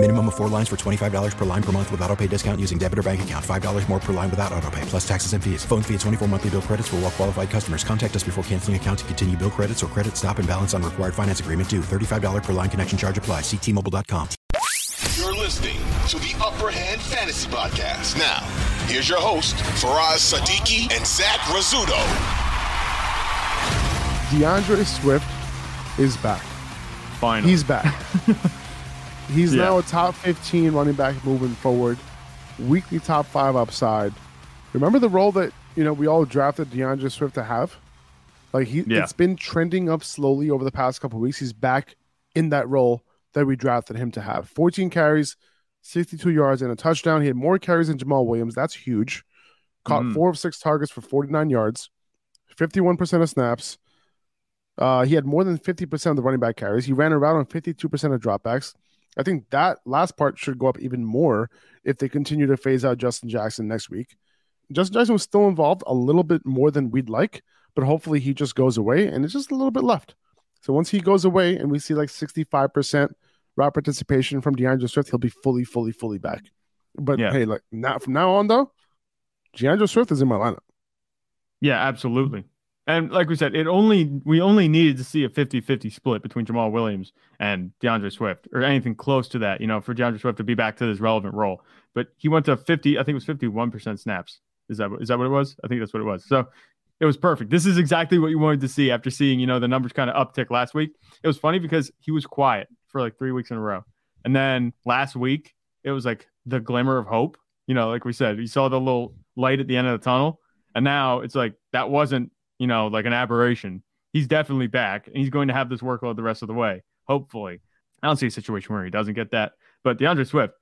Minimum of four lines for $25 per line per month with auto pay discount using debit or bank account. $5 more per line without auto pay, plus taxes and fees. Phone fee at 24 monthly bill credits for all well qualified customers. Contact us before canceling account to continue bill credits or credit stop and balance on required finance agreement due. $35 per line connection charge apply. Ctmobile.com. You're listening to the Upper Hand Fantasy Podcast. Now, here's your host, Faraz Sadiki and Zach Rizzuto. DeAndre Swift is back. Finally. He's back. He's Yeah. now a top 15 running back moving forward. Weekly top five upside. Remember the role that you know we all drafted DeAndre Swift to have? Like he, Yeah. it's been trending up slowly over the past couple weeks. He's back in that role that we drafted him to have. 14 carries, 62 yards, and a touchdown. He had more carries than Jamaal Williams. That's huge. Caught Mhm. four of six targets for 49 yards, 51% of snaps. Uh, he had more than 50% of the running back carries. He ran around on 52% of dropbacks. I think that last part should go up even more if they continue to phase out Justin Jackson next week. Justin Jackson was still involved a little bit more than we'd like, but hopefully he just goes away and it's just a little bit left. So once he goes away and we see like 65% route participation from DeAndre Swift, he'll be fully, fully, fully back. But Yeah. hey, like now from now on though, DeAndre Swift is in my lineup. Yeah, absolutely. And like we said, it only we only needed to see a 50-50 split between Jamaal Williams and DeAndre Swift or anything close to that, you know, for DeAndre Swift to be back to his relevant role. But he went to 50, I think it was 51% snaps. Is that is that what it was? I think that's what it was. So it was perfect. This is exactly what you wanted to see after seeing, you know, the numbers kind of uptick last week. It was funny because he was quiet for like 3 weeks in a row. And then last week, it was like the glimmer of hope. You know, like we said, you saw the little light at the end of the tunnel. And now it's like that wasn't, you know, like an aberration. He's definitely back and he's going to have this workload the rest of the way, hopefully. I don't see a situation where he doesn't get that. But DeAndre Swift,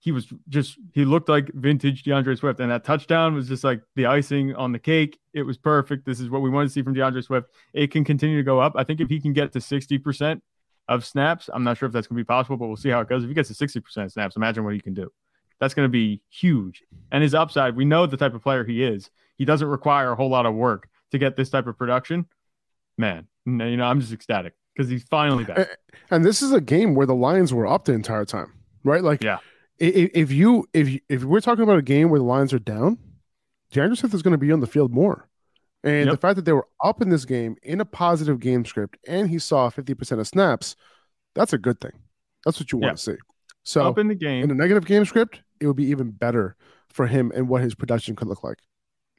he was just, he looked like vintage DeAndre Swift. And that touchdown was just like the icing on the cake. It was perfect. This is what we want to see from DeAndre Swift. It can continue to go up. I think if he can get to 60% of snaps, I'm not sure if that's going to be possible, but we'll see how it goes. If he gets to 60% of snaps, imagine what he can do. That's going to be huge. And his upside, we know the type of player he is. He doesn't require a whole lot of work to get this type of production. Man, you know, I'm just ecstatic because he's finally back. And this is a game where the Lions were up the entire time, right? Like, Yeah. if you if you- if we're talking about a game where the Lions are down, DeAndre Swift is going to be on the field more. And the fact that they were up in this game in a positive game script, and he saw 50% of snaps, that's a good thing. That's what you want Yeah. to see. So Up in the game in a negative game script, it would be even better for him and what his production could look like.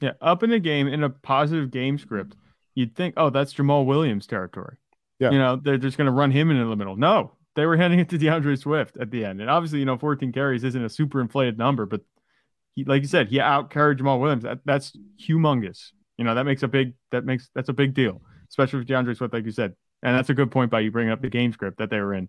Yeah, up in the game in a positive game script, you'd think, oh, that's Jamaal Williams territory. Yeah. You know, they're just going to run him into the middle. No, they were handing it to DeAndre Swift at the end. And obviously, you know, 14 carries isn't a super inflated number, but he, like you said, he out carried Jamaal Williams. That, that's humongous. You know, that makes a big, that makes, that's a big deal, especially with DeAndre Swift, like you said. And that's a good point by you bringing up the game script that they were in.